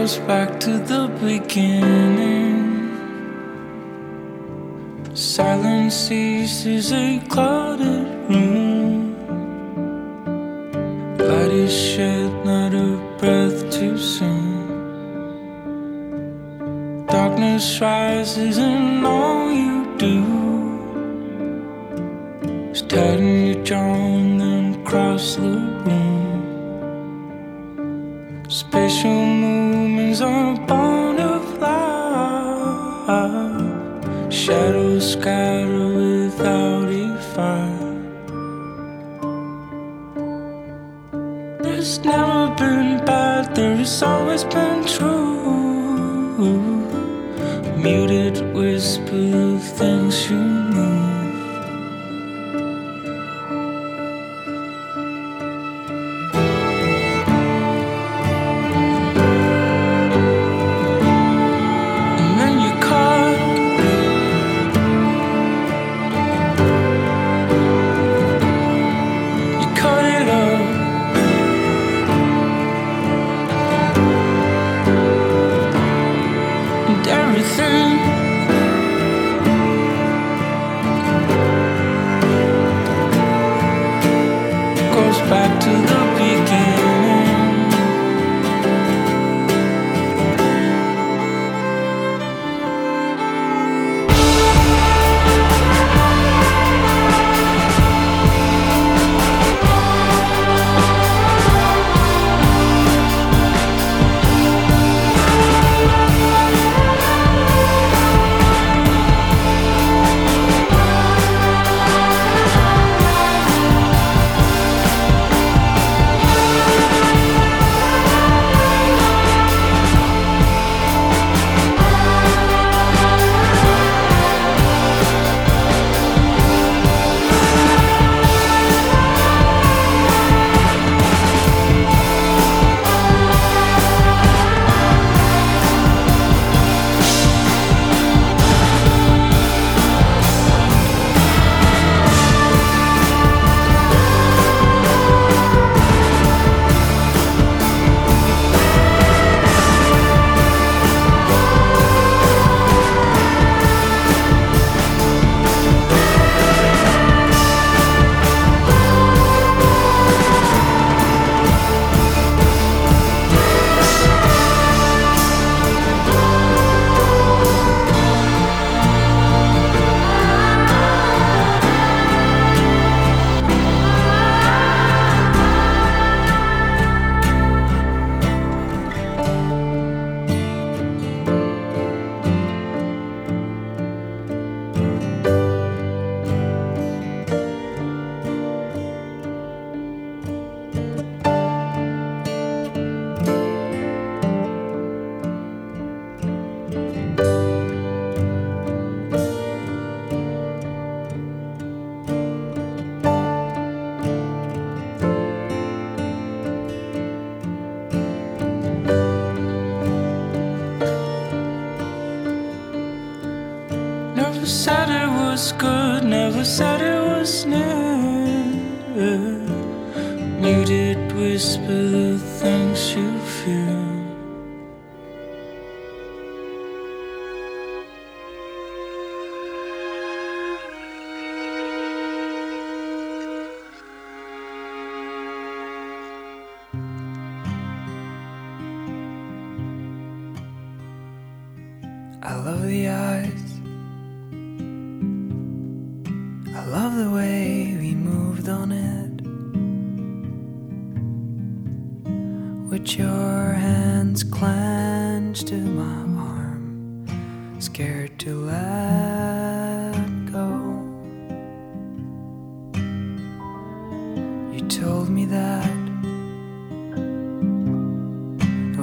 goes back to the beginning. Silence ceases a clouded room. Light is shed, not a breath too soon. Darkness rises and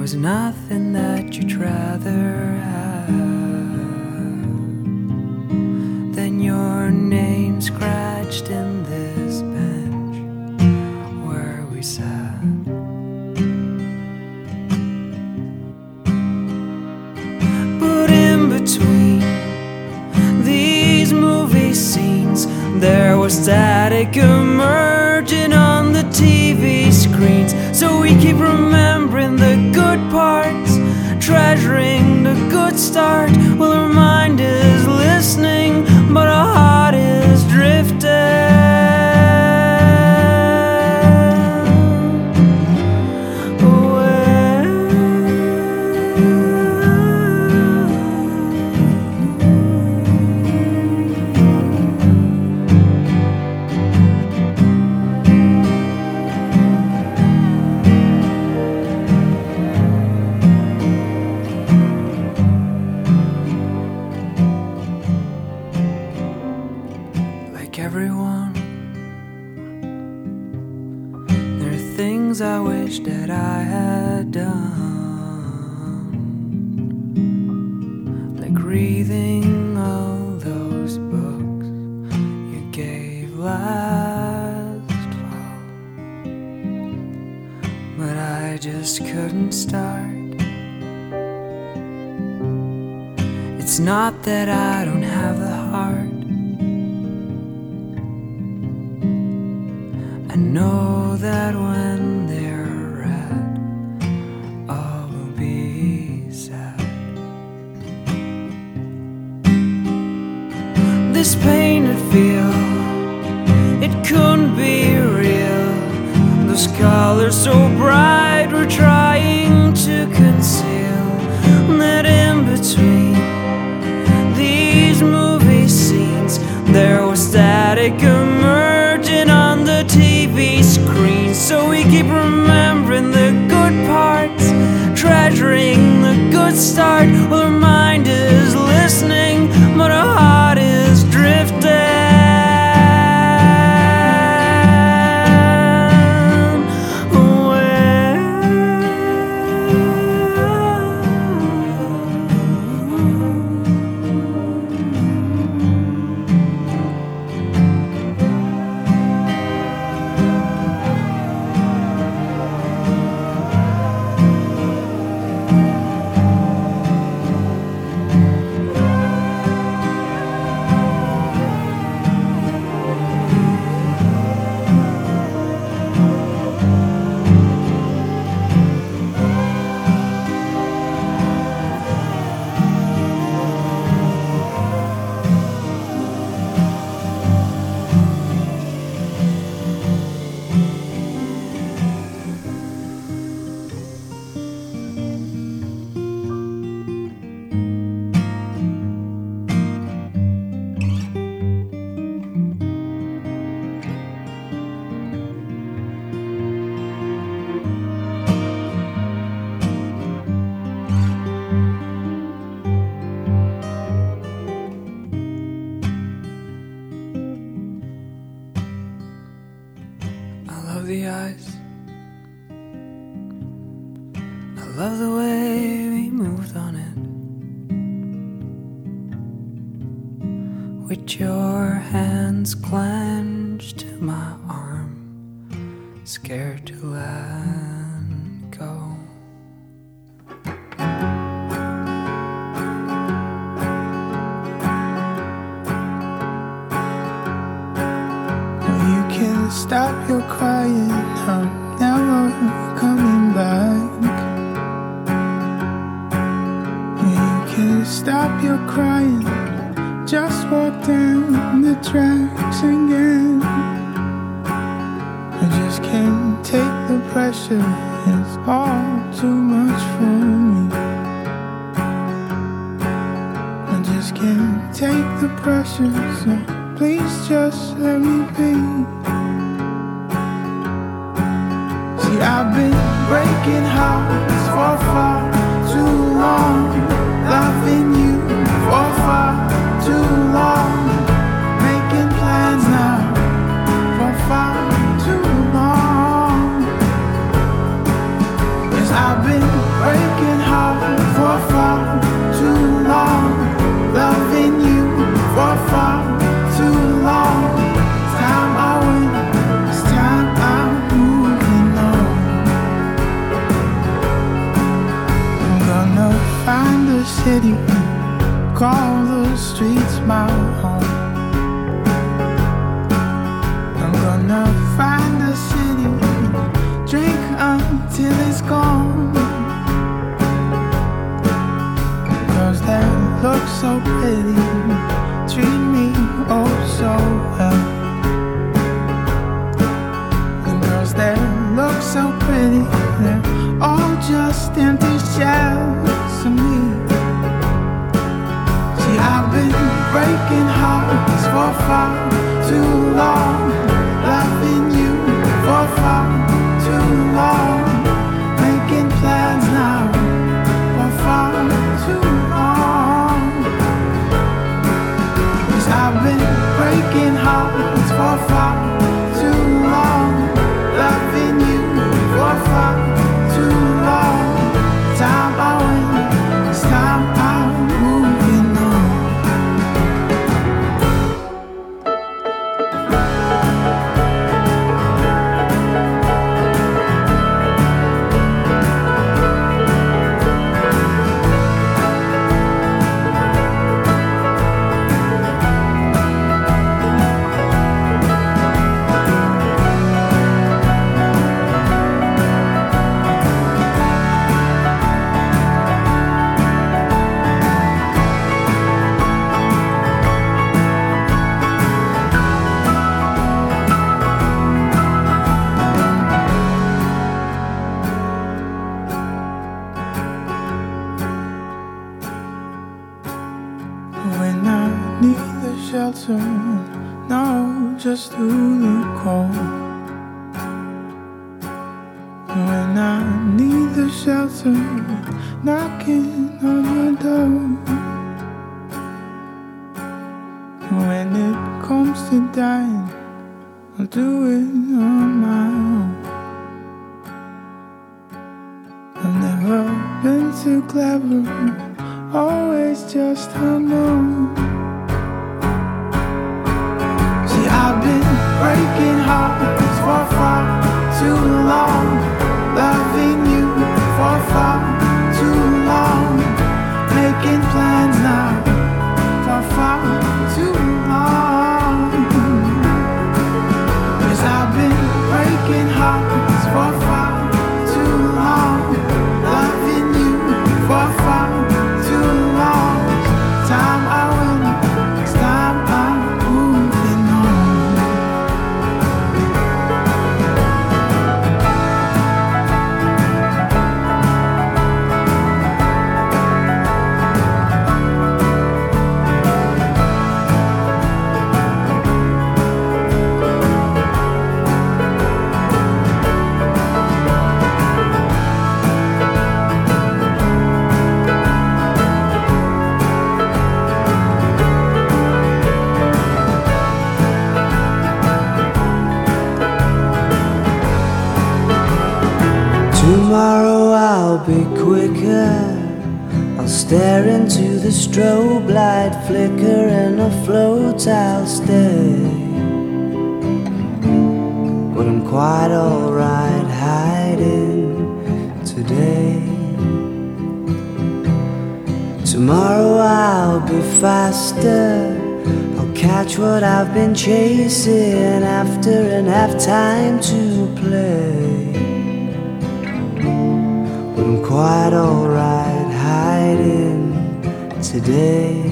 was nothing that you'd rather have than your name scratched in this bench where we sat. But in between these movie scenes, there was static emerging on the TV screens. So we keep remembering treasuring the good start. Well, her mind is listening, but last fall. But I just couldn't start. It's not that I don't have the heart. I know that when couldn't be real. Those colors so bright, we're trying to conceal that in between these movie scenes, there was static emerging on the TV screen. So we keep remembering the good parts, treasuring the good start. Well, our mind is listening, can take the pressure, so please just let me be. See, I've been breaking hearts for far too long, loving you for far too long, making plans now for far too long. Yes, I've been breaking hearts for far. city, call the streets my home. I'm gonna find the city, drink until it's gone. Cause that looks so pretty, treat me oh so well. The girls that look so pretty, they're all just empty shells to me. I've been breaking hearts for far too long. chasing after and have time to play. But I'm quite alright hiding today.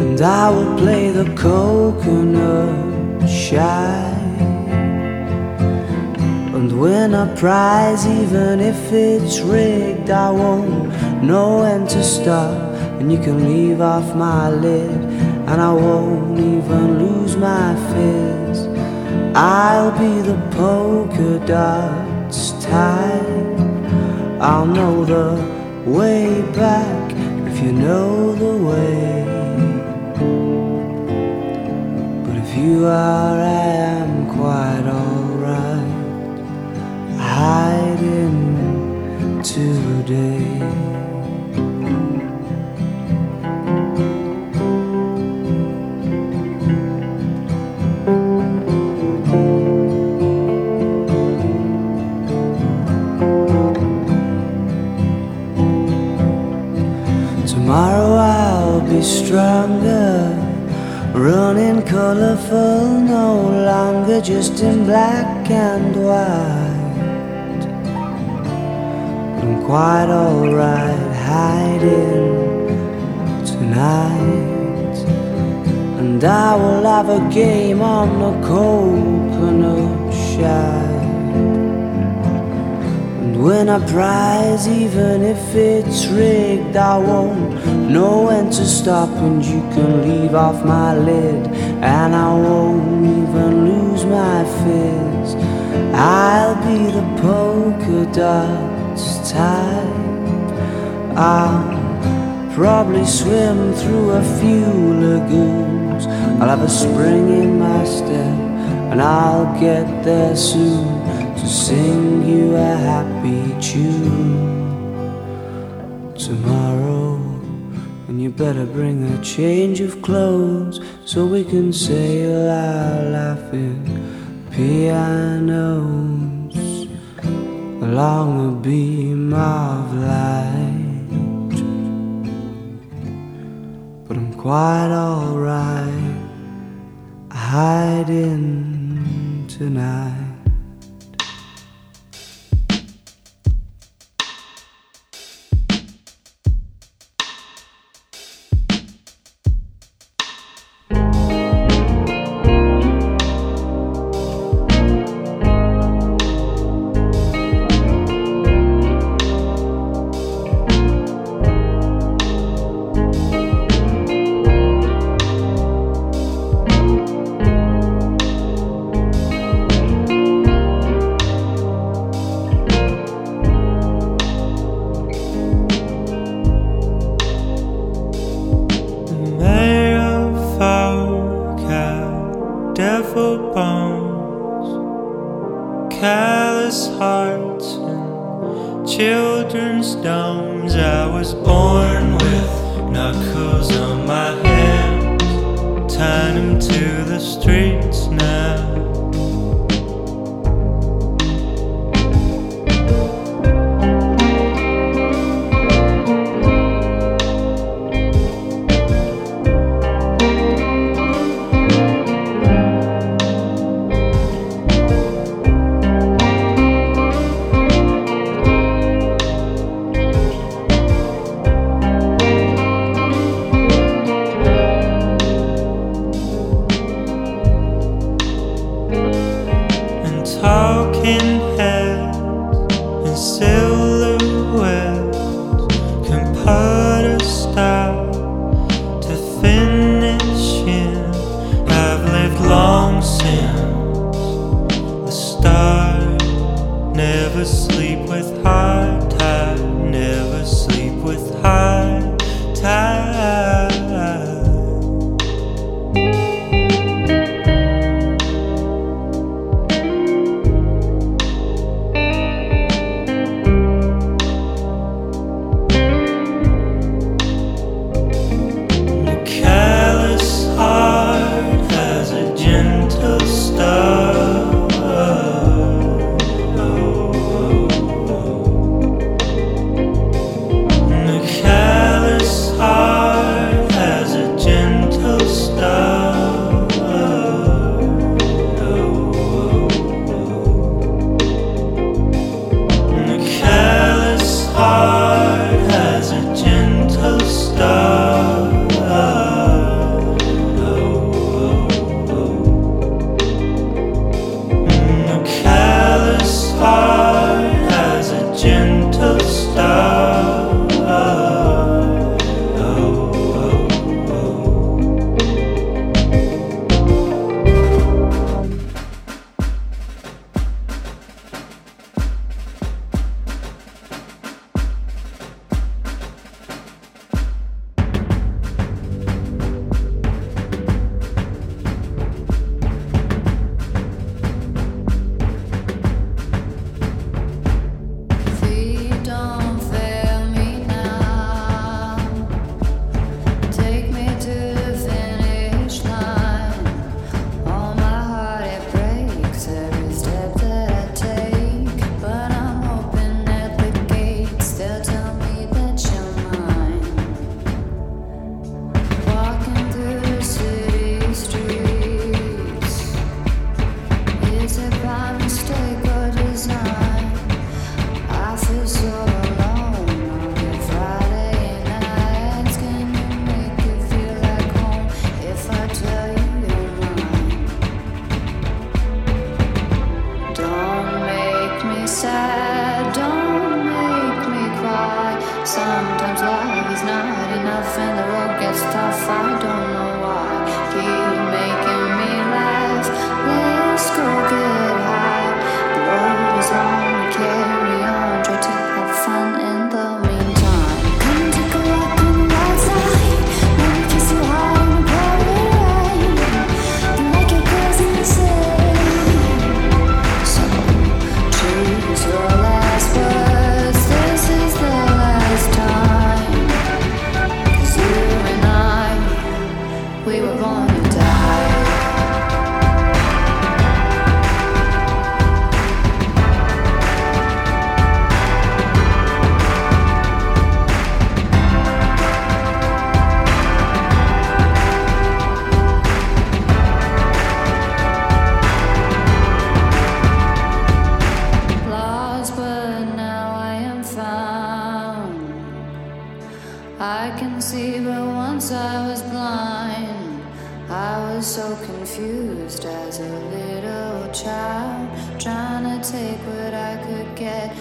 And I will play the coconut shy. And win a prize, even if it's rigged, I won't know when to stop. And you can leave off my lips and I won't even lose my fizz. I'll be the polka dots type. I'll know the way back if you know the way. But if you are, I am quite alright. Hiding today. Be stronger, running colorful, no longer just in black and white. I'm quite alright hiding tonight, and I will have a game on the coconut shy win a prize, even if it's rigged. I won't know when to stop, and you can leave off my lid, and I won't even lose my fizz. I'll be the polka dots type. I'll probably swim through a few lagoons. I'll have a spring in my step, and I'll get there soon to sing you a happy tune tomorrow. And you better bring a change of clothes so we can sail our laughing pianos along a beam of light. But I'm quite alright hiding tonight.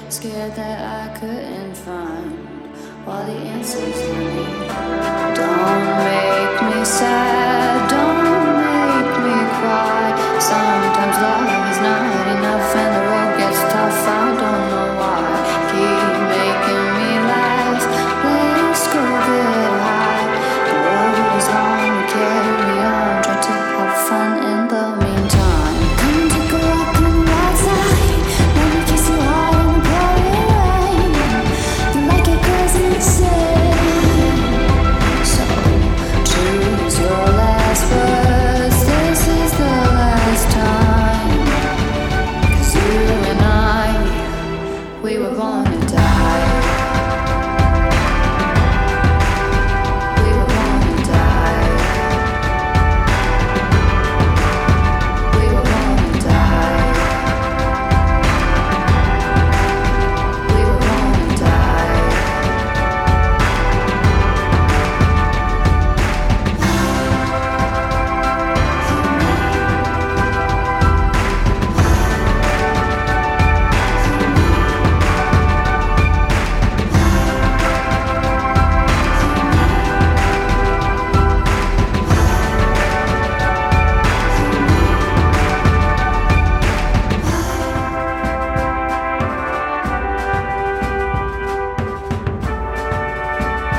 scared that I couldn't find all the answers to me. Don't make me sad, don't make me cry. Sometimes love is not.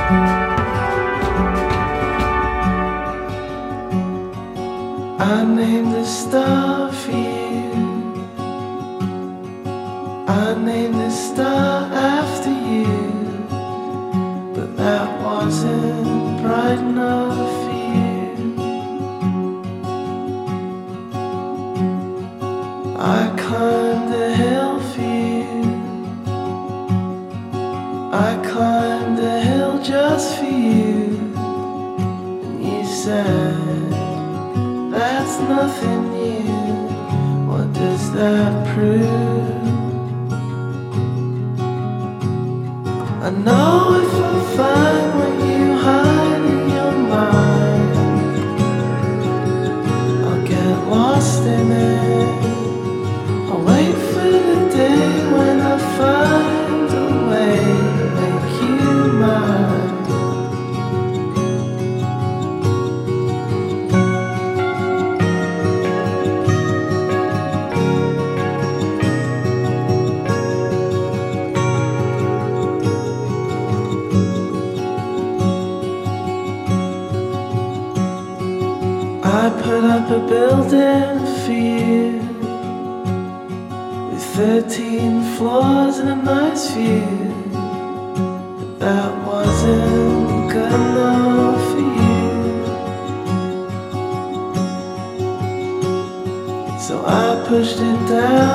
I named the star for you. I named the star after you, but that wasn't bright enough. said that's nothing new. What does that prove? I know. held in fear with 13 floors and a nice view. But that wasn't good enough for you. So I pushed it down.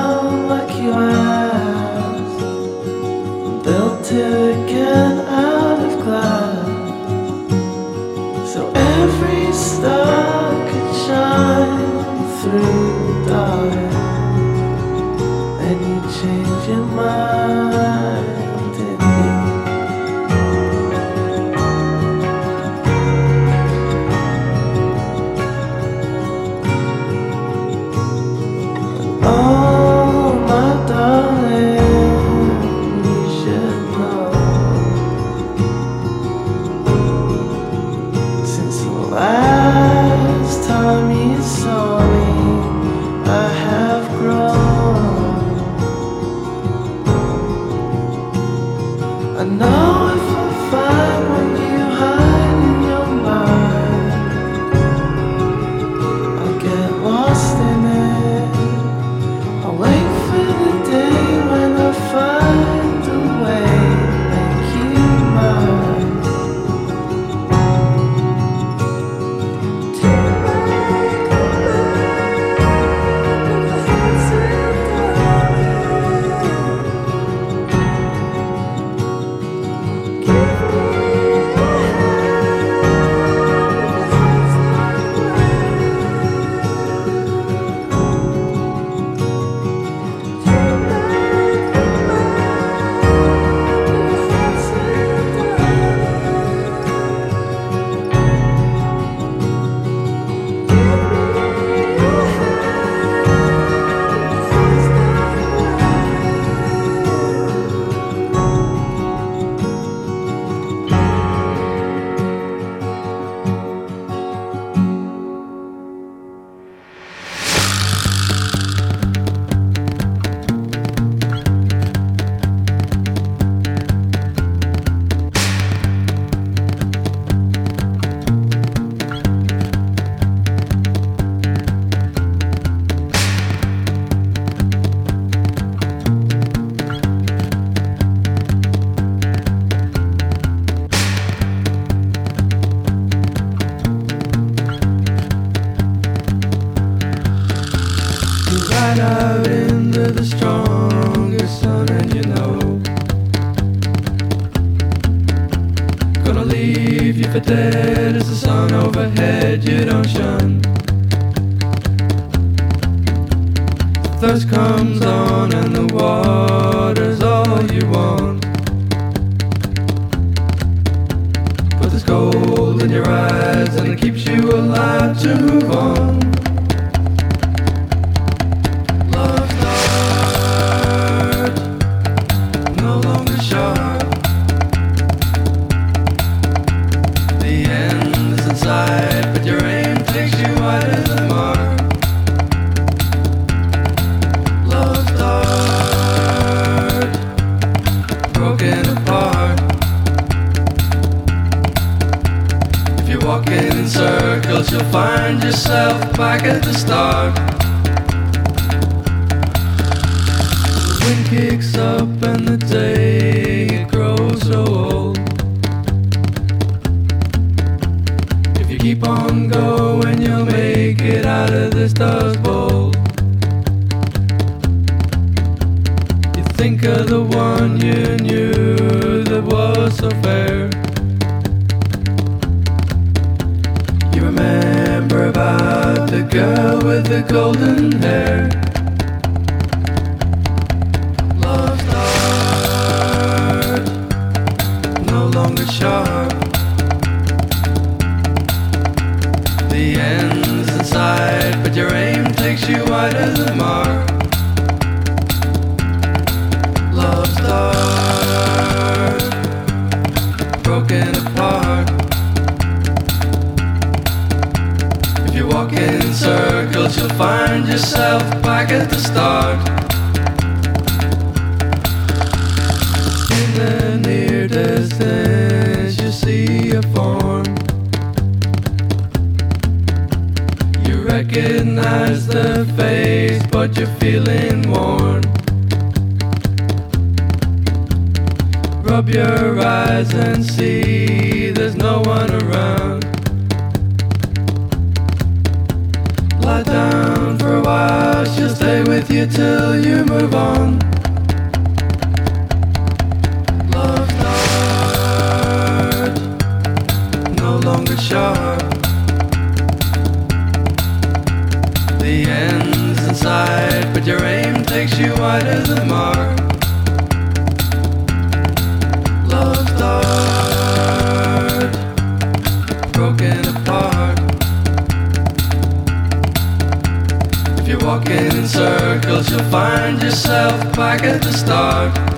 distance, you see a form. You recognize the face, but you're feeling worn. Rub your eyes and see there's no one around. Lie down for a while, she'll stay with you till you move on. makes you wide than the mark. Love's dark, broken apart. If you're walking in circles, you'll find yourself back at the start.